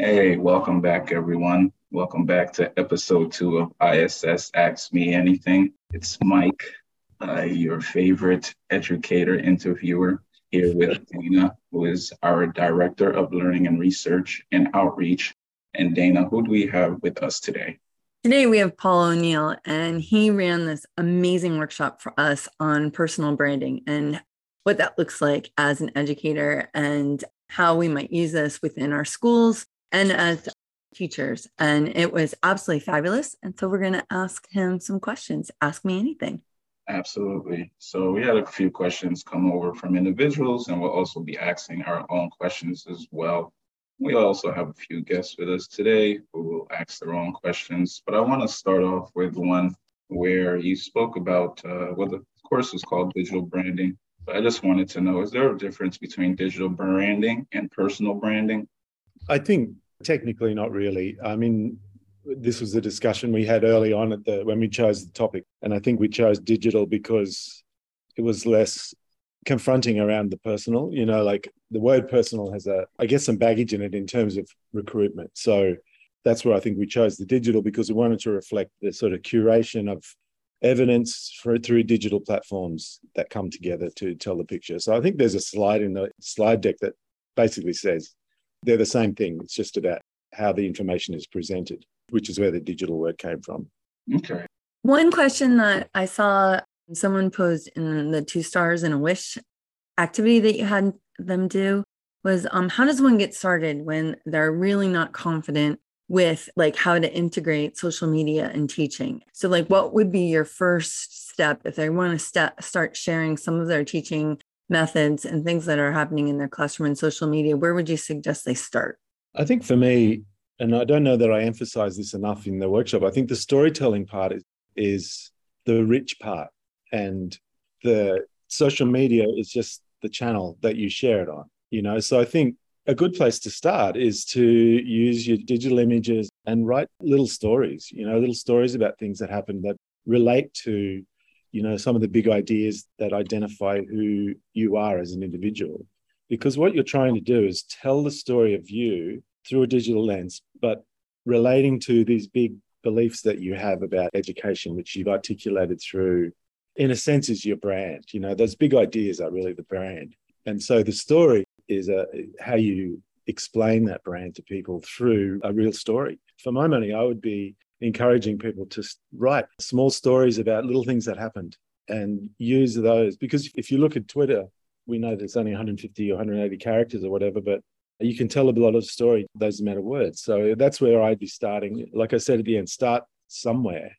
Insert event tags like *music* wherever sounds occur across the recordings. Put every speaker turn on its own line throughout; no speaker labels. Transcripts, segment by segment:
Hey, welcome back, everyone. Welcome back to episode two of ISS Ask Me Anything. It's Mike, uh, your favorite educator interviewer, here with Dana, who is our Director of Learning and Research and Outreach. And Dana, who do we have with us today?
Today we have Paul O'Neil, and he ran this amazing workshop for us on personal branding and what that looks like as an educator and how we might use this within our schools and as teachers. And it was absolutely fabulous. And so we're going to ask him some questions. Ask me anything.
Absolutely. So we had a few questions come over from individuals, and we'll also be asking our own questions as well. We also have a few guests with us today who will ask their own questions. But I want to start off with one where you spoke about uh, what the course is called digital branding. But I just wanted to know is there a difference between digital branding and personal branding?
I think technically not really. I mean, this was a discussion we had early on at the when we chose the topic, and I think we chose digital because it was less confronting around the personal. You know, like the word personal has a, I guess, some baggage in it in terms of recruitment. So that's where I think we chose the digital because we wanted to reflect the sort of curation of evidence for, through digital platforms that come together to tell the picture. So I think there's a slide in the slide deck that basically says they're the same thing. It's just about how the information is presented, which is where the digital work came from.
Okay.
One question that I saw someone posed in the two stars and a wish activity that you had them do was um, how does one get started when they're really not confident with like how to integrate social media and teaching so like what would be your first step if they want to st- start sharing some of their teaching methods and things that are happening in their classroom and social media, where would you suggest they start?
I think for me, and I don't know that I emphasize this enough in the workshop, I think the storytelling part is, is the rich part. And the social media is just the channel that you share it on. You know, so I think a good place to start is to use your digital images and write little stories, you know, little stories about things that happen that relate to you know some of the big ideas that identify who you are as an individual. Because what you're trying to do is tell the story of you through a digital lens but relating to these big beliefs that you have about education which you've articulated through in a sense is your brand. You know those big ideas are really the brand. And so the story is a, how you explain that brand to people through a real story. For my money i would be encouraging people to write small stories about little things that happened and use those. Because if you look at Twitter, we know there's only 150 or 180 characters or whatever, but you can tell a lot of story those amount of words. So that's where I'd be starting. Like I said at the end, start somewhere.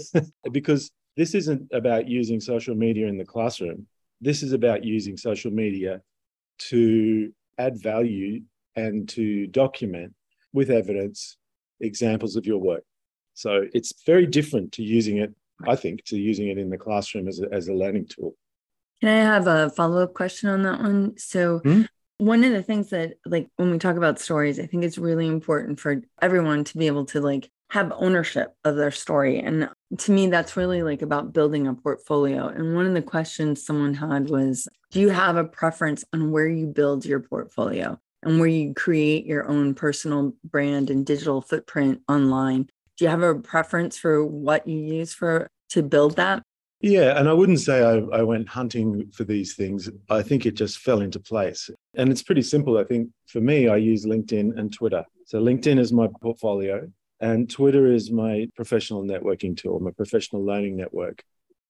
*laughs* because this isn't about using social media in the classroom. This is about using social media to add value and to document with evidence examples of your work. So it's very different to using it, I think, to using it in the classroom as a, as a learning tool.
Can I have a follow up question on that one? So, hmm? one of the things that, like, when we talk about stories, I think it's really important for everyone to be able to, like, have ownership of their story. And to me, that's really like about building a portfolio. And one of the questions someone had was Do you have a preference on where you build your portfolio and where you create your own personal brand and digital footprint online? Do you have a preference for what you use for to build that?
Yeah, and I wouldn't say I, I, went hunting for these things. I think it just fell into place. And it's pretty simple. I think for me, I use LinkedIn and Twitter. So LinkedIn is my portfolio, and Twitter is my professional networking tool, my professional learning network.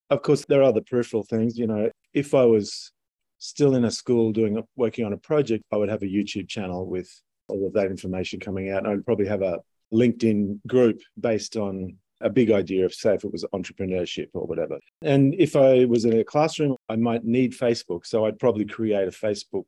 Of course, there are other peripheral things. You know, if I was still in a school doing working on a project, I would have a YouTube channel with all of that information coming out. And I'd probably have a LinkedIn group based on a big idea of, say, if it was entrepreneurship or whatever. And if I was in a classroom, I might need Facebook. So I'd probably create a Facebook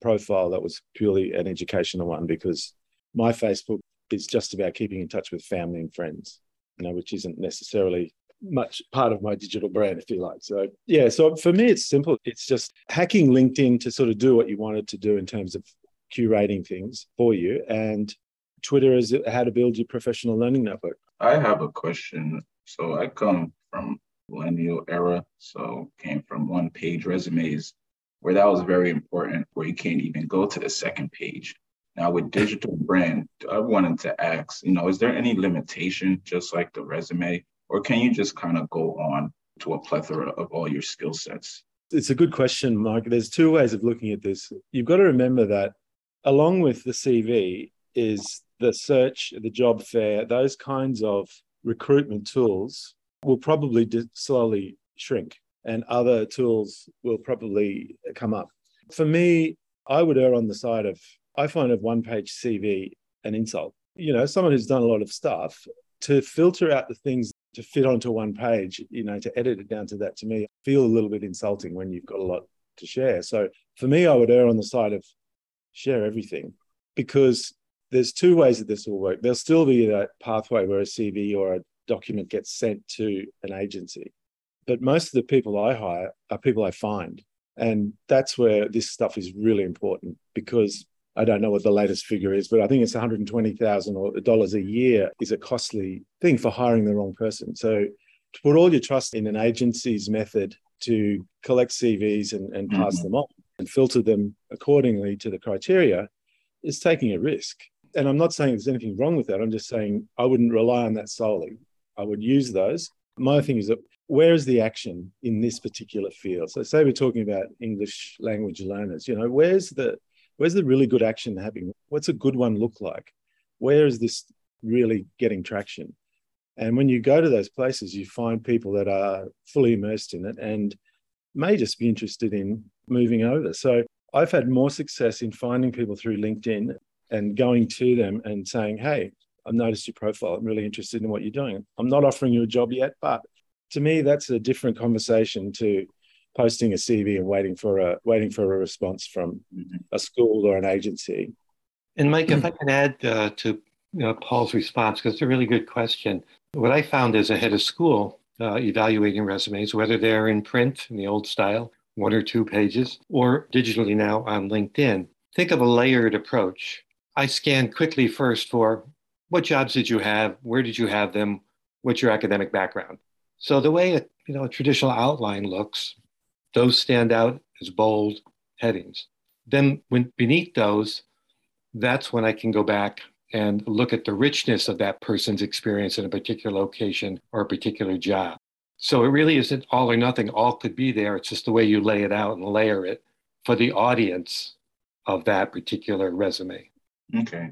profile that was purely an educational one because my Facebook is just about keeping in touch with family and friends, you know, which isn't necessarily much part of my digital brand, if you like. So, yeah, so for me, it's simple. It's just hacking LinkedIn to sort of do what you wanted to do in terms of curating things for you and Twitter is how to build your professional learning network.
I have a question. So I come from millennial era, so came from one page resumes where that was very important, where you can't even go to the second page. Now with digital brand, I wanted to ask, you know, is there any limitation just like the resume, or can you just kind of go on to a plethora of all your skill sets?
It's a good question, Mike. There's two ways of looking at this. You've got to remember that along with the CV is the search, the job fair, those kinds of recruitment tools will probably slowly shrink and other tools will probably come up. For me, I would err on the side of, I find a one page CV an insult. You know, someone who's done a lot of stuff to filter out the things to fit onto one page, you know, to edit it down to that to me feel a little bit insulting when you've got a lot to share. So for me, I would err on the side of share everything because there's two ways that this will work. There'll still be that pathway where a CV or a document gets sent to an agency. But most of the people I hire are people I find. And that's where this stuff is really important because I don't know what the latest figure is, but I think it's $120,000 a year is a costly thing for hiring the wrong person. So to put all your trust in an agency's method to collect CVs and, and pass mm-hmm. them on and filter them accordingly to the criteria is taking a risk. And I'm not saying there's anything wrong with that. I'm just saying I wouldn't rely on that solely. I would use those. My thing is that where is the action in this particular field? So say we're talking about English language learners, you know, where's the where's the really good action happening? What's a good one look like? Where is this really getting traction? And when you go to those places, you find people that are fully immersed in it and may just be interested in moving over. So I've had more success in finding people through LinkedIn and going to them and saying, Hey, I've noticed your profile. I'm really interested in what you're doing. I'm not offering you a job yet, but to me, that's a different conversation to posting a CV and waiting for a waiting for a response from a school or an agency.
And Mike, if I *clears throat* can add uh, to you know, Paul's response, because it's a really good question. What I found as a head of school uh, evaluating resumes, whether they're in print in the old style, one or two pages, or digitally now on LinkedIn, think of a layered approach. I scan quickly first for what jobs did you have? Where did you have them? What's your academic background? So the way a, you know, a traditional outline looks, those stand out as bold headings. Then when beneath those, that's when I can go back and look at the richness of that person's experience in a particular location or a particular job. So it really isn't all or nothing. All could be there. It's just the way you lay it out and layer it for the audience of that particular resume.
Okay.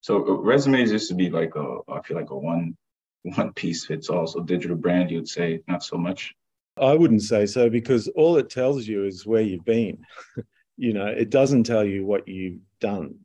So uh, resumes used to be like a, I feel like a one one piece fits all. So digital brand, you'd say not so much.
I wouldn't say so because all it tells you is where you've been. *laughs* you know, it doesn't tell you what you've done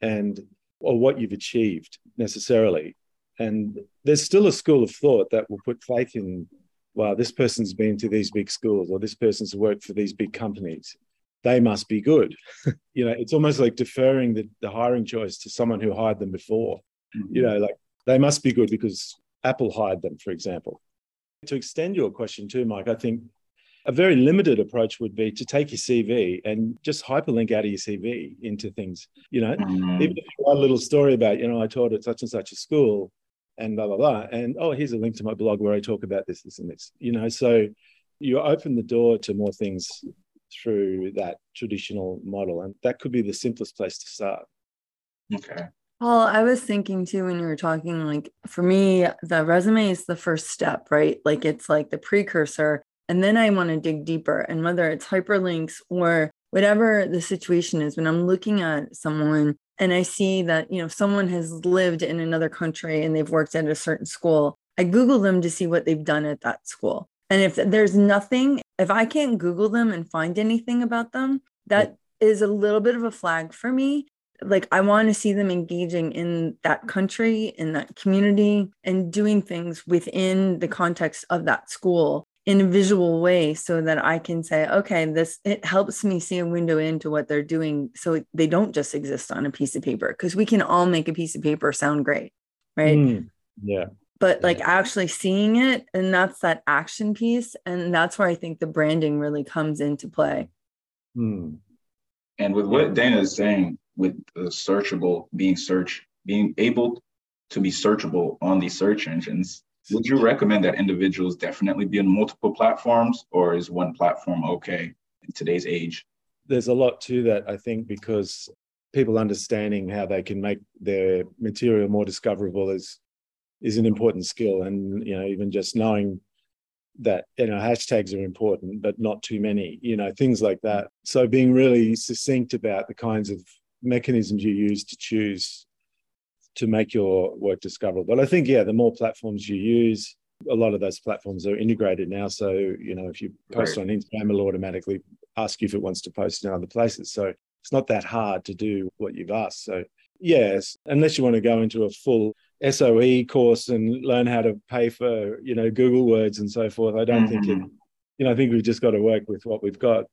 and or what you've achieved necessarily. And there's still a school of thought that will put faith in, wow, this person's been to these big schools or this person's worked for these big companies they must be good. *laughs* you know, it's almost like deferring the, the hiring choice to someone who hired them before. Mm-hmm. You know, like they must be good because Apple hired them, for example. To extend your question too, Mike, I think a very limited approach would be to take your CV and just hyperlink out of your CV into things. You know, mm-hmm. even if you write a little story about, you know, I taught at such and such a school and blah, blah, blah. And oh, here's a link to my blog where I talk about this, this, and this. You know, so you open the door to more things through that traditional model. And that could be the simplest place to start.
Okay.
Paul, I was thinking too when you were talking, like for me, the resume is the first step, right? Like it's like the precursor. And then I want to dig deeper. And whether it's hyperlinks or whatever the situation is, when I'm looking at someone and I see that, you know, someone has lived in another country and they've worked at a certain school, I Google them to see what they've done at that school. And if there's nothing, if I can't Google them and find anything about them, that is a little bit of a flag for me. Like, I want to see them engaging in that country, in that community, and doing things within the context of that school in a visual way so that I can say, okay, this it helps me see a window into what they're doing so they don't just exist on a piece of paper because we can all make a piece of paper sound great, right? Mm,
yeah
but like actually seeing it and that's that action piece and that's where i think the branding really comes into play.
Hmm.
and with what dana is saying with the searchable being search being able to be searchable on these search engines would you recommend that individuals definitely be on multiple platforms or is one platform okay in today's age?
There's a lot to that i think because people understanding how they can make their material more discoverable is is an important skill. And you know even just knowing that you know hashtags are important but not too many you know things like that. So being really succinct about the kinds of mechanisms you use to choose to make your work discoverable. But i think yeah the more platforms you use a lot of those platforms are integrated now. So you know if you post right. on instagram it'll automatically ask you if it wants to post in other places. So it's not that hard to do what you've asked. So yes unless you want to go into a full SOE course and learn how to pay for you know Google Words and so forth. I don't mm-hmm. think it, mm-hmm. you know I think we've just got to work with what we've got.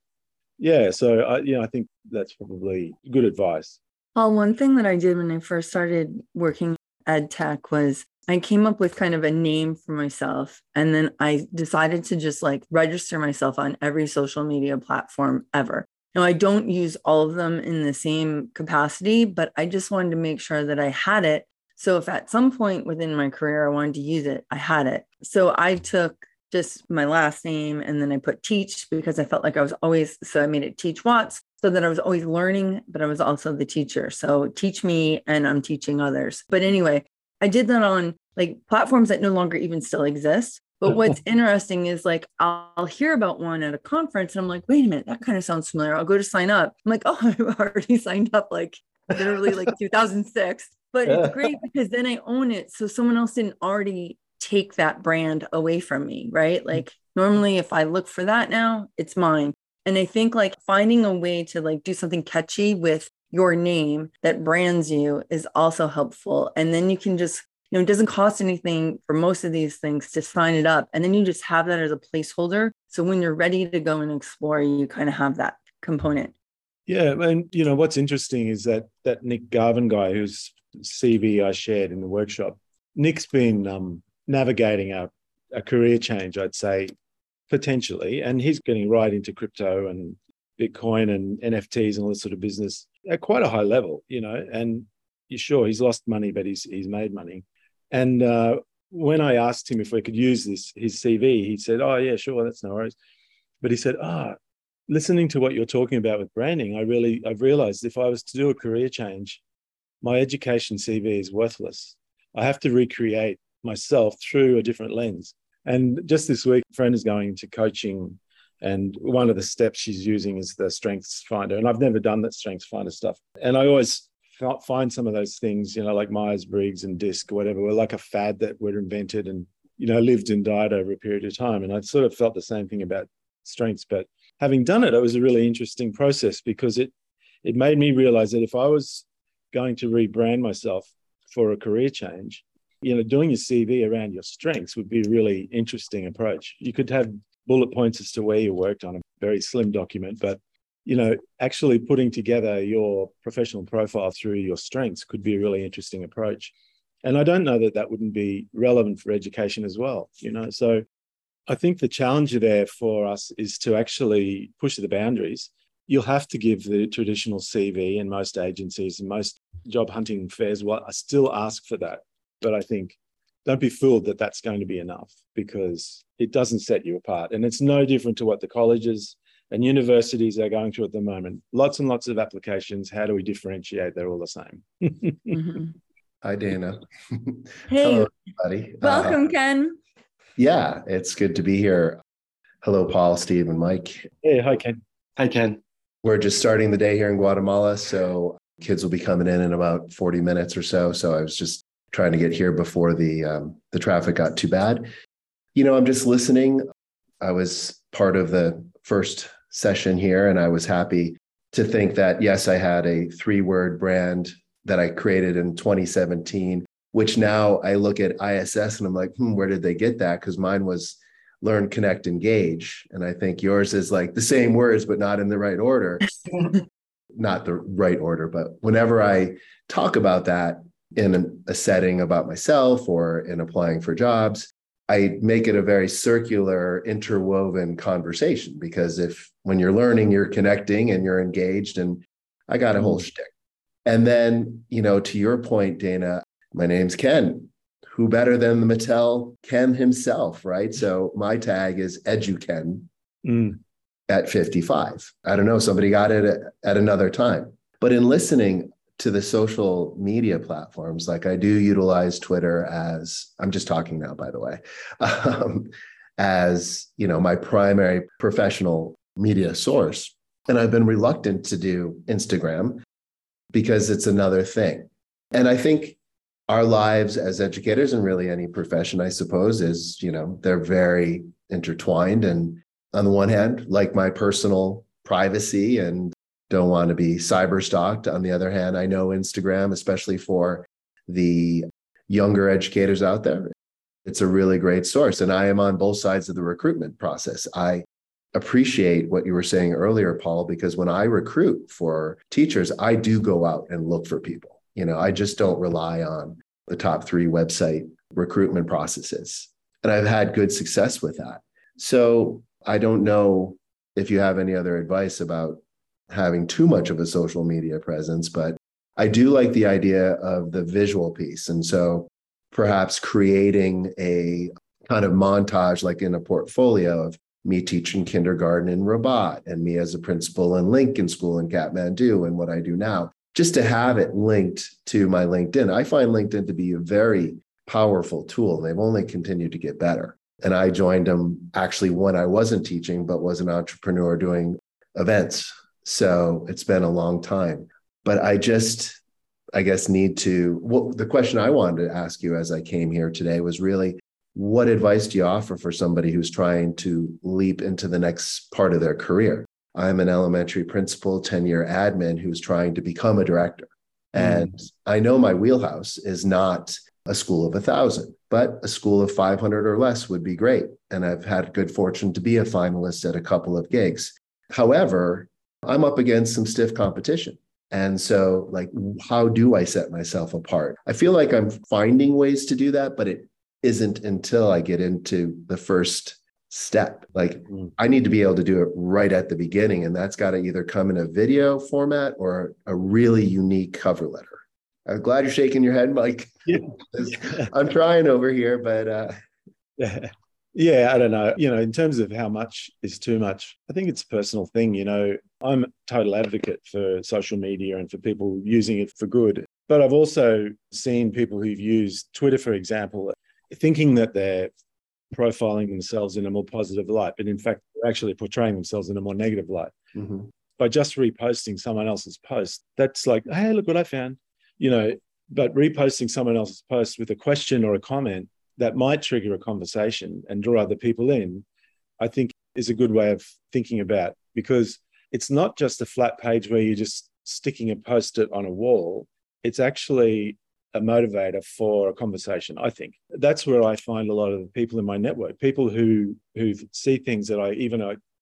Yeah, so I you know I think that's probably good advice.
Well, one thing that I did when I first started working ed tech was I came up with kind of a name for myself. And then I decided to just like register myself on every social media platform ever. Now, I don't use all of them in the same capacity, but I just wanted to make sure that I had it so if at some point within my career I wanted to use it, I had it. So I took just my last name and then I put teach because I felt like I was always, so I made it teach Watts so that I was always learning, but I was also the teacher. So teach me and I'm teaching others. But anyway, I did that on like platforms that no longer even still exist. But *laughs* what's interesting is like I'll hear about one at a conference and I'm like, wait a minute, that kind of sounds familiar. I'll go to sign up. I'm like, *laughs* oh, I've already signed up like literally like *laughs* 2006 but it's great because then I own it. So someone else didn't already take that brand away from me, right? Mm. Like normally if I look for that now, it's mine. And I think like finding a way to like do something catchy with your name that brands you is also helpful. And then you can just, you know, it doesn't cost anything for most of these things to sign it up. And then you just have that as a placeholder. So when you're ready to go and explore, you kind of have that component.
Yeah, and you know what's interesting is that that Nick Garvin guy, who's CV I shared in the workshop. Nick's been um, navigating a, a career change, I'd say, potentially, and he's getting right into crypto and Bitcoin and NFTs and all this sort of business at quite a high level, you know. And you're sure, he's lost money, but he's he's made money. And uh, when I asked him if we could use this his CV, he said, "Oh yeah, sure, that's no worries." But he said, "Ah, oh, listening to what you're talking about with branding, I really I've realized if I was to do a career change, my education CV is worthless. I have to recreate myself through a different lens. And just this week, a friend is going into coaching, and one of the steps she's using is the Strengths Finder. And I've never done that Strengths Finder stuff. And I always find some of those things, you know, like Myers Briggs and DISC or whatever, were like a fad that were invented and, you know, lived and died over a period of time. And I sort of felt the same thing about strengths. But having done it, it was a really interesting process because it it made me realize that if I was going to rebrand myself for a career change, you know, doing your CV around your strengths would be a really interesting approach. You could have bullet points as to where you worked on a very slim document, but you know, actually putting together your professional profile through your strengths could be a really interesting approach. And I don't know that that wouldn't be relevant for education as well, you know. So I think the challenge there for us is to actually push the boundaries you'll have to give the traditional CV, and most agencies and most job hunting fairs will still ask for that. But I think don't be fooled that that's going to be enough because it doesn't set you apart. And it's no different to what the colleges and universities are going through at the moment. Lots and lots of applications. How do we differentiate? They're all the same.
mm-hmm. *laughs* Hi, Dana.
Hey, Hello, everybody. Welcome, uh, Ken.
Yeah, it's good to be here. Hello, Paul, Steve, and Mike.
Hey, hi, Ken.
Hi, Ken.
We're just starting the day here in Guatemala. So kids will be coming in in about 40 minutes or so. So I was just trying to get here before the um, the traffic got too bad. You know, I'm just listening. I was part of the first session here, and I was happy to think that yes, I had a three word brand that I created in 2017, which now I look at ISS and I'm like, hmm, where did they get that? Because mine was learn, connect, engage. And I think yours is like the same words, but not in the right order. *laughs* not the right order, but whenever I talk about that in a setting about myself or in applying for jobs, I make it a very circular, interwoven conversation because if when you're learning, you're connecting and you're engaged, and I got a whole mm. shtick. And then, you know, to your point, Dana, my name's Ken who better than the Mattel Ken himself, right? So my tag is EduKen mm. at 55. I don't know, somebody got it at another time. But in listening to the social media platforms, like I do utilize Twitter as I'm just talking now, by the way, *laughs* um, as you know, my primary professional media source. And I've been reluctant to do Instagram because it's another thing. And I think our lives as educators and really any profession, I suppose, is, you know, they're very intertwined. And on the one hand, like my personal privacy and don't want to be cyber stalked. On the other hand, I know Instagram, especially for the younger educators out there, it's a really great source. And I am on both sides of the recruitment process. I appreciate what you were saying earlier, Paul, because when I recruit for teachers, I do go out and look for people. You know, I just don't rely on the top three website recruitment processes. And I've had good success with that. So I don't know if you have any other advice about having too much of a social media presence, but I do like the idea of the visual piece. And so perhaps creating a kind of montage, like in a portfolio of me teaching kindergarten in Rabat and me as a principal in Lincoln School in Kathmandu and what I do now, just to have it linked to my LinkedIn. I find LinkedIn to be a very powerful tool. They've only continued to get better. And I joined them actually when I wasn't teaching, but was an entrepreneur doing events. So it's been a long time. But I just, I guess, need to. Well, the question I wanted to ask you as I came here today was really what advice do you offer for somebody who's trying to leap into the next part of their career? I'm an elementary principal, 10 year admin who's trying to become a director. And mm. I know my wheelhouse is not a school of a thousand, but a school of 500 or less would be great. And I've had good fortune to be a finalist at a couple of gigs. However, I'm up against some stiff competition. And so, like, how do I set myself apart? I feel like I'm finding ways to do that, but it isn't until I get into the first step. Like mm. I need to be able to do it right at the beginning. And that's got to either come in a video format or a really unique cover letter. I'm glad you're shaking your head, Mike. *laughs* Yeah. *laughs* I'm trying over here, but uh
yeah. *laughs* Yeah, I don't know. You know, in terms of how much is too much, I think it's a personal thing. You know, I'm a total advocate for social media and for people using it for good. But I've also seen people who've used Twitter, for example, thinking that they're profiling themselves in a more positive light, but in fact, they're actually portraying themselves in a more negative light. Mm-hmm. By just reposting someone else's post, that's like, hey, look what I found, you know. But reposting someone else's post with a question or a comment that might trigger a conversation and draw other people in, I think is a good way of thinking about because it's not just a flat page where you're just sticking a post it on a wall. It's actually a motivator for a conversation i think that's where i find a lot of the people in my network people who who see things that i even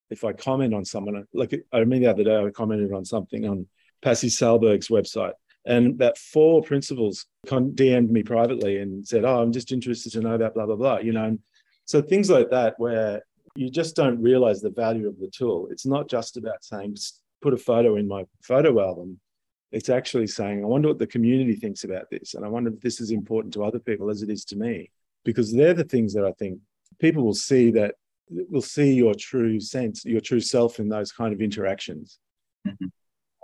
if i comment on someone like i remember the other day i commented on something on Pasi Sahlberg's website and about four principals DM'd me privately and said, "Oh, I'm just interested to know about blah blah blah," you know. And so things like that, where you just don't realize the value of the tool. It's not just about saying, "Put a photo in my photo album." It's actually saying, I wonder what the community thinks about this. And I wonder if this is important to other people as it is to me. Because they're the things that I think people will see that will see your true sense, your true self in those kind of interactions. Mm-hmm.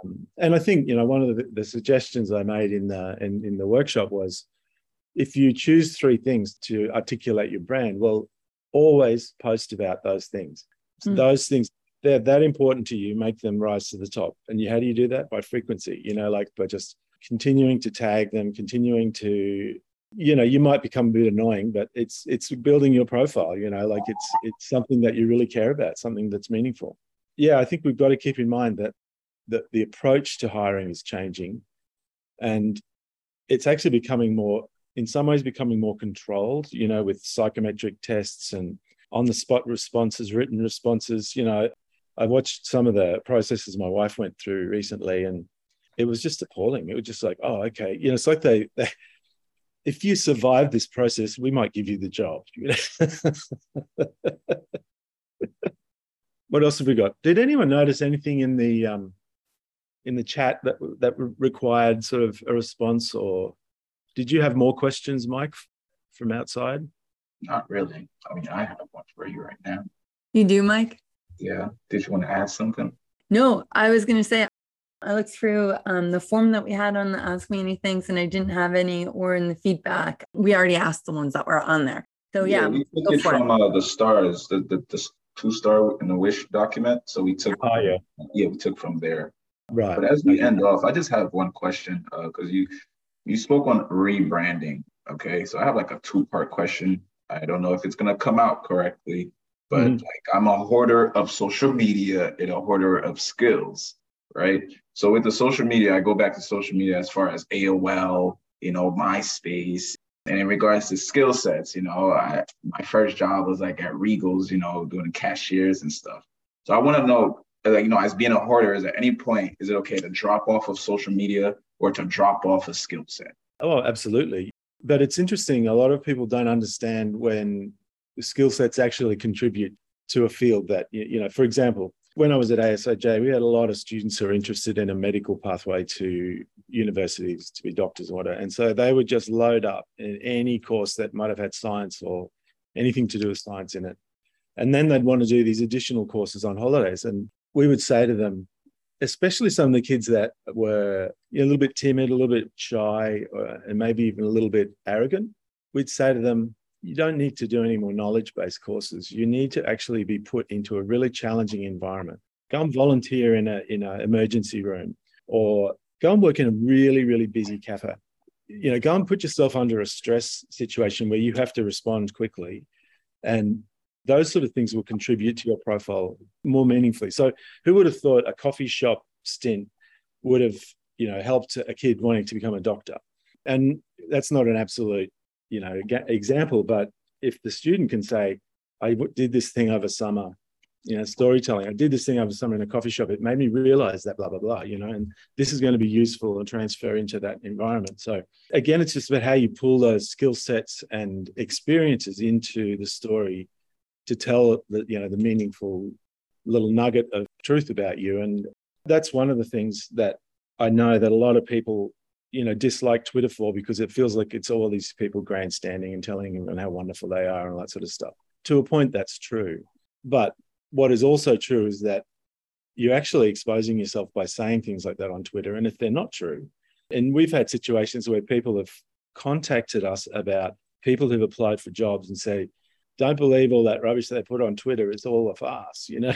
Um, and I think, you know, one of the, the suggestions I made in the in, in the workshop was if you choose three things to articulate your brand, well, always post about those things. Mm. Those things they're that important to you, make them rise to the top. And you, how do you do that? By frequency, you know, like by just continuing to tag them, continuing to, you know, you might become a bit annoying, but it's it's building your profile, you know, like it's it's something that you really care about, something that's meaningful. Yeah, I think we've got to keep in mind that that the approach to hiring is changing and it's actually becoming more in some ways becoming more controlled you know with psychometric tests and on the spot responses written responses you know I watched some of the processes my wife went through recently, and it was just appalling. It was just like, oh, okay, you know, it's like they, they if you survive this process, we might give you the job. *laughs* what else have we got? Did anyone notice anything in the um, in the chat that that required sort of a response, or did you have more questions, Mike, from outside?
Not really. I mean, I have one for you right now.
You do, Mike?
Yeah. Did you want to add something?
No, I was going to say, I looked through um, the form that we had on the Ask Me Anythings, and I didn't have any, or in the feedback. We already asked the ones that were on there. So yeah, yeah
we took it from uh, the stars, the, the, the two star in the wish document. So we took.
Oh yeah.
Yeah, we took from there.
Right.
But as we end off, I just have one question because uh, you you spoke on rebranding. Okay, so I have like a two part question. I don't know if it's gonna come out correctly, but mm-hmm. like I'm a hoarder of social media and a hoarder of skills, right? So with the social media, I go back to social media as far as AOL, you know, MySpace, and in regards to skill sets, you know, I, my first job was like at Regals, you know, doing cashiers and stuff. So I want to know, Uh, like, you know, as being a hoarder, is at any point is it okay to drop off of social media or to drop off a skill set?
Oh, absolutely. But it's interesting. A lot of people don't understand when skill sets actually contribute to a field that, you know, for example, when I was at ASIJ, we had a lot of students who are interested in a medical pathway to universities to be doctors and whatever. And so they would just load up in any course that might have had science or anything to do with science in it. And then they'd want to do these additional courses on holidays. And we would say to them, especially some of the kids that were you know, a little bit timid, a little bit shy, or, and maybe even a little bit arrogant, we'd say to them, you don't need to do any more knowledge based courses. You need to actually be put into a really challenging environment. Go and volunteer in a in an emergency room, or go and work in a really really busy cafe. You know, go and put yourself under a stress situation where you have to respond quickly, and those sort of things will contribute to your profile more meaningfully. So, who would have thought a coffee shop stint would have you know helped a kid wanting to become a doctor? And that's not an absolute you know example but if the student can say i did this thing over summer you know storytelling i did this thing over summer in a coffee shop it made me realize that blah blah blah you know and this is going to be useful and transfer into that environment so again it's just about how you pull those skill sets and experiences into the story to tell the you know the meaningful little nugget of truth about you. And that's one of the things that i know that a lot of people you know dislike Twitter for because it feels like it's all these people grandstanding and telling everyone how wonderful they are and all that sort of stuff. To a point, that's true, but what is also true is that you're actually exposing yourself by saying things like that on Twitter, and if they're not true, and we've had situations where people have contacted us about people who've applied for jobs and say, "Don't believe all that rubbish they put on Twitter; it's all a farce," you know.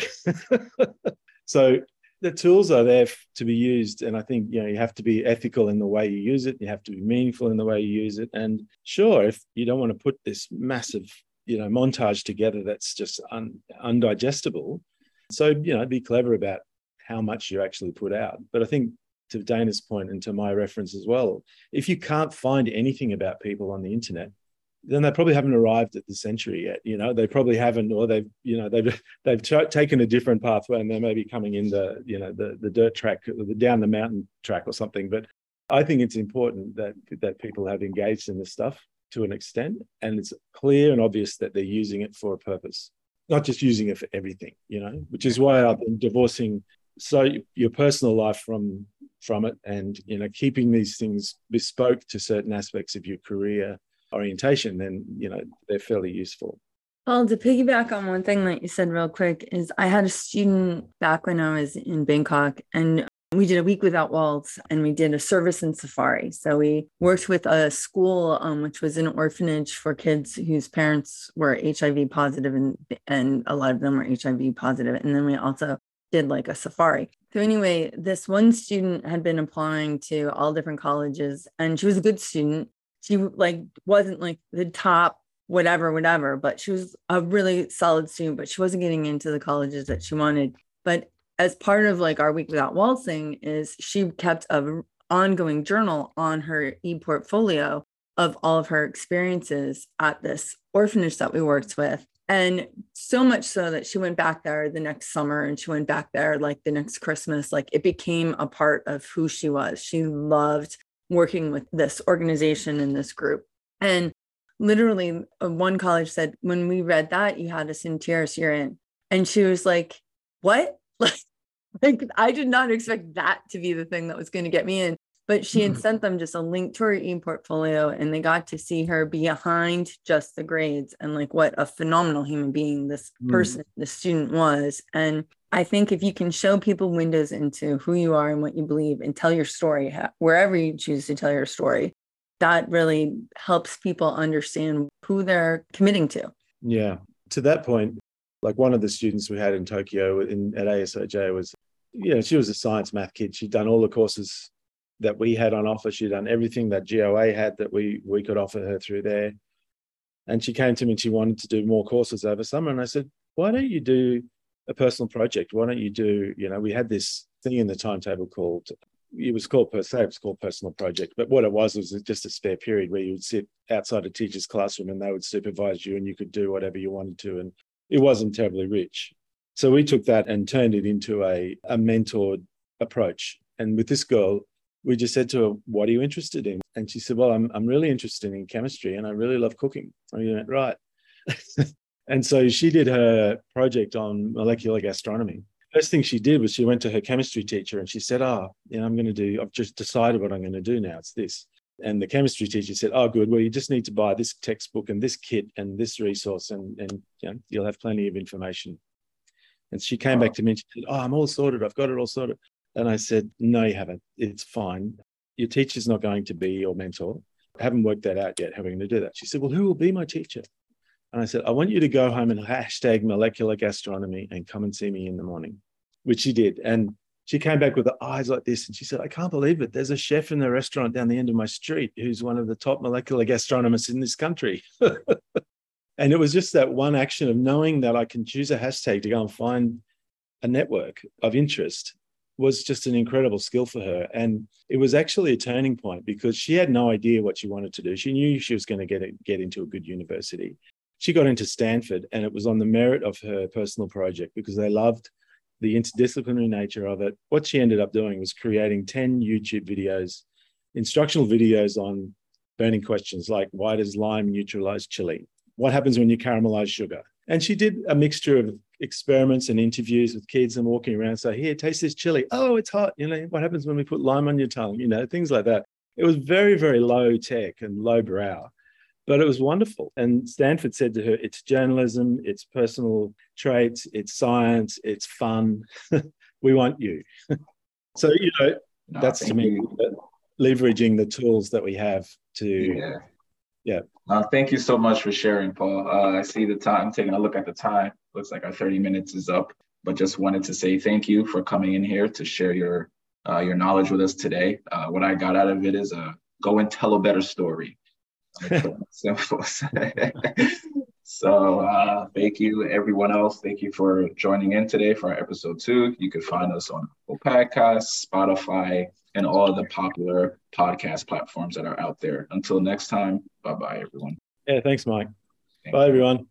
*laughs* so the tools are there to be used and i think you know you have to be ethical in the way you use it. You have to be meaningful in the way you use it. And sure if you don't want to put this massive you know montage together that's just un, undigestible so you know be clever about how much you actually put out. But i think to dana's point and to my reference as well if you can't find anything about people on the internet then they probably haven't arrived at the century yet. You know, they probably haven't, or they've, you know, they've *laughs* they've ch- taken a different pathway and they may be coming in the, you know, the the dirt track, the down the mountain track or something. But I think it's important that that people have engaged in this stuff to an extent, and it's clear and obvious that they're using it for a purpose, not just using it for everything. You know, which is why I've been divorcing so your personal life from from it, and you know, keeping these things bespoke to certain aspects of your career orientation, then you know they're fairly useful.
Well, to piggyback on one thing that you said real quick is I had a student back when I was in Bangkok and we did a week without walls and we did a service in safari. So we worked with a school, um, which was an orphanage for kids whose parents were HIV positive and, and a lot of them were HIV positive. And then we also did like a safari. So anyway, this one student had been applying to all different colleges and she was a good student she like wasn't like the top whatever whatever but she was a really solid student but she wasn't getting into the colleges that she wanted. But as part of like our week without waltzing is she kept a ongoing journal on her e-portfolio of all of her experiences at this orphanage that we worked with. And so much so that she went back there the next summer and she went back there like the next christmas like it became a part of who she was. She loved working with this organization and this group. And literally, uh, one college said, when we read that, you had us in tears, you're in. And she was like, What? Like, *laughs* like I did not expect that to be the thing that was going to get me in. But she had mm-hmm. sent them just a link to her e-portfolio and they got to see her behind just the grades and like what a phenomenal human being this mm. person the student was and i think if you can show people windows into who you are and what you believe and tell your story wherever you choose to tell your story that really helps people understand who they're committing to
yeah to that point like one of the students we had in tokyo in at ASIJ was you know she was a science math kid she'd done all the courses that we had on offer. She'd done everything that GOA had that we we could offer her through there. And she came to me and she wanted to do more courses over summer. And I said, why don't you do a personal project? Why don't you do, you know, we had this thing in the timetable called, it was called per se, it was called personal project. But what it was was just a spare period where you would sit outside a teacher's classroom and they would supervise you and you could do whatever you wanted to. And it wasn't terribly rich. So we took that and turned it into a, a mentored approach. And with this girl, we just said to her, What are you interested in? And she said, Well, I'm, I'm really interested in chemistry and I really love cooking. And we went, Right. *laughs* and so she did her project on molecular gastronomy. First thing she did was she went to her chemistry teacher and she said, Oh, you know, I'm going to do, I've just decided what I'm going to do now. It's this. And the chemistry teacher said, Oh, good. Well, you just need to buy this textbook and this kit and this resource, and, and you know, you'll have plenty of information. And she came back to me and she said, Oh, I'm all sorted. I've got it all sorted. And I said, No, you haven't. It's fine. Your teacher's not going to be your mentor. I haven't worked that out yet. How are we going to do that? She said, Well, who will be my teacher? And I said, I want you to go home and hashtag molecular gastronomy and come and see me in the morning, which she did. And she came back with her eyes like this and she said, I can't believe it. There's a chef in the restaurant down the end of my street who's one of the top molecular gastronomists in this country. *laughs* and it was just that one action of knowing that I can choose a hashtag to go and find a network of interest was just an incredible skill for her. And it was actually a turning point because she had no idea what she wanted to do. She knew she was going to get, it, get into a good university. She got into Stanford, and it was on the merit of her personal project because they loved the interdisciplinary nature of it. What she ended up doing was creating 10 YouTube videos, instructional videos on burning questions like why does lime neutralize chili? What happens when you caramelize sugar? And she did a mixture of experiments and interviews with kids and walking around say here taste this chili. Oh it's hot. You know what happens when we put lime on your tongue? You know things like that. It was very very low tech and low brow but it was wonderful. And stanford said to her it's journalism it's personal traits it's science it's fun. *laughs* We want you. *laughs* So you know no, that's to me you. leveraging the tools that we have to yeah yeah.
Uh, thank you so much for sharing, Paul. Uh, I see the time, taking a look at the time. Looks like our 30 minutes is up, but just wanted to say thank you for coming in here to share your uh, your knowledge with us today. Uh, what I got out of it is uh, go and tell a better story. *laughs* Simple. so uh, thank you, everyone else. Thank you for joining in today for our episode two. You can find us on Apple Podcasts, Spotify, and all the popular podcast platforms that are out there. Until next time, bye bye, everyone.
Yeah, thanks, Mike. Thank bye, you. everyone.